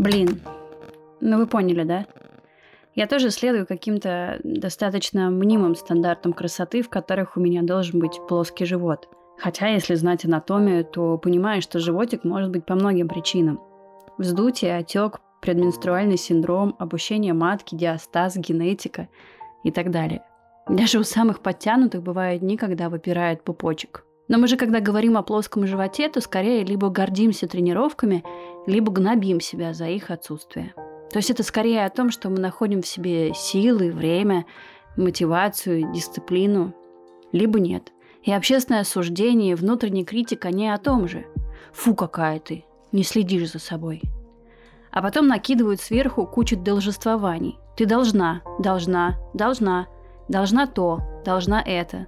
Блин, ну вы поняли, да? Я тоже следую каким-то достаточно мнимым стандартам красоты, в которых у меня должен быть плоский живот. Хотя, если знать анатомию, то понимаешь, что животик может быть по многим причинам. Вздутие, отек, предменструальный синдром, обучение матки, диастаз, генетика и так далее. Даже у самых подтянутых бывают дни, когда выпирает пупочек. Но мы же, когда говорим о плоском животе, то скорее либо гордимся тренировками, либо гнобим себя за их отсутствие. То есть это скорее о том, что мы находим в себе силы, время, мотивацию, дисциплину, либо нет. И общественное осуждение, и внутренняя критика не о том же. Фу, какая ты, не следишь за собой. А потом накидывают сверху кучу должествований. Ты должна, должна, должна, должна то, должна это.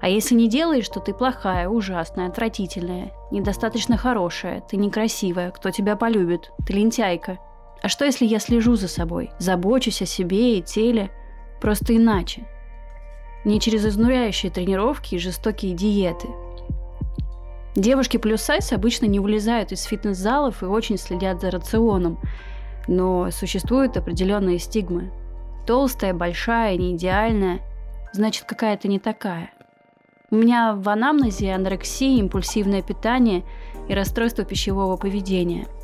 А если не делаешь, то ты плохая, ужасная, отвратительная, недостаточно хорошая, ты некрасивая, кто тебя полюбит, ты лентяйка – а что, если я слежу за собой, забочусь о себе и теле, просто иначе? Не через изнуряющие тренировки и жестокие диеты. Девушки плюс сайз обычно не вылезают из фитнес-залов и очень следят за рационом, но существуют определенные стигмы. Толстая, большая, не идеальная, значит какая-то не такая. У меня в анамнезе анорексия, импульсивное питание и расстройство пищевого поведения –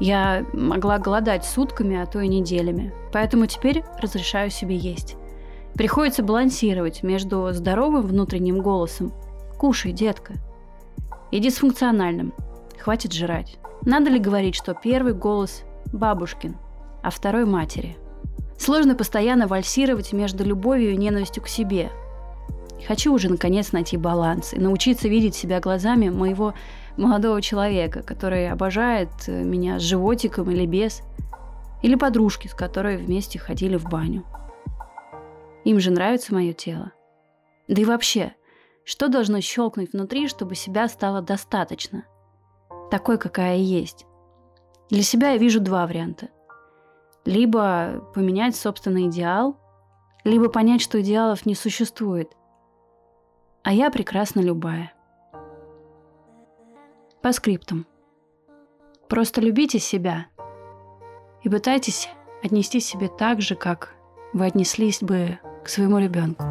я могла голодать сутками, а то и неделями. Поэтому теперь разрешаю себе есть. Приходится балансировать между здоровым внутренним голосом «Кушай, детка» и дисфункциональным «Хватит жрать». Надо ли говорить, что первый голос – бабушкин, а второй – матери? Сложно постоянно вальсировать между любовью и ненавистью к себе. Хочу уже наконец найти баланс и научиться видеть себя глазами моего молодого человека, который обожает э, меня с животиком или без, или подружки, с которой вместе ходили в баню. Им же нравится мое тело. Да и вообще, что должно щелкнуть внутри, чтобы себя стало достаточно? Такой, какая я есть. Для себя я вижу два варианта. Либо поменять собственный идеал, либо понять, что идеалов не существует. А я прекрасна любая. По скриптам. Просто любите себя и пытайтесь отнести себя так же, как вы отнеслись бы к своему ребенку.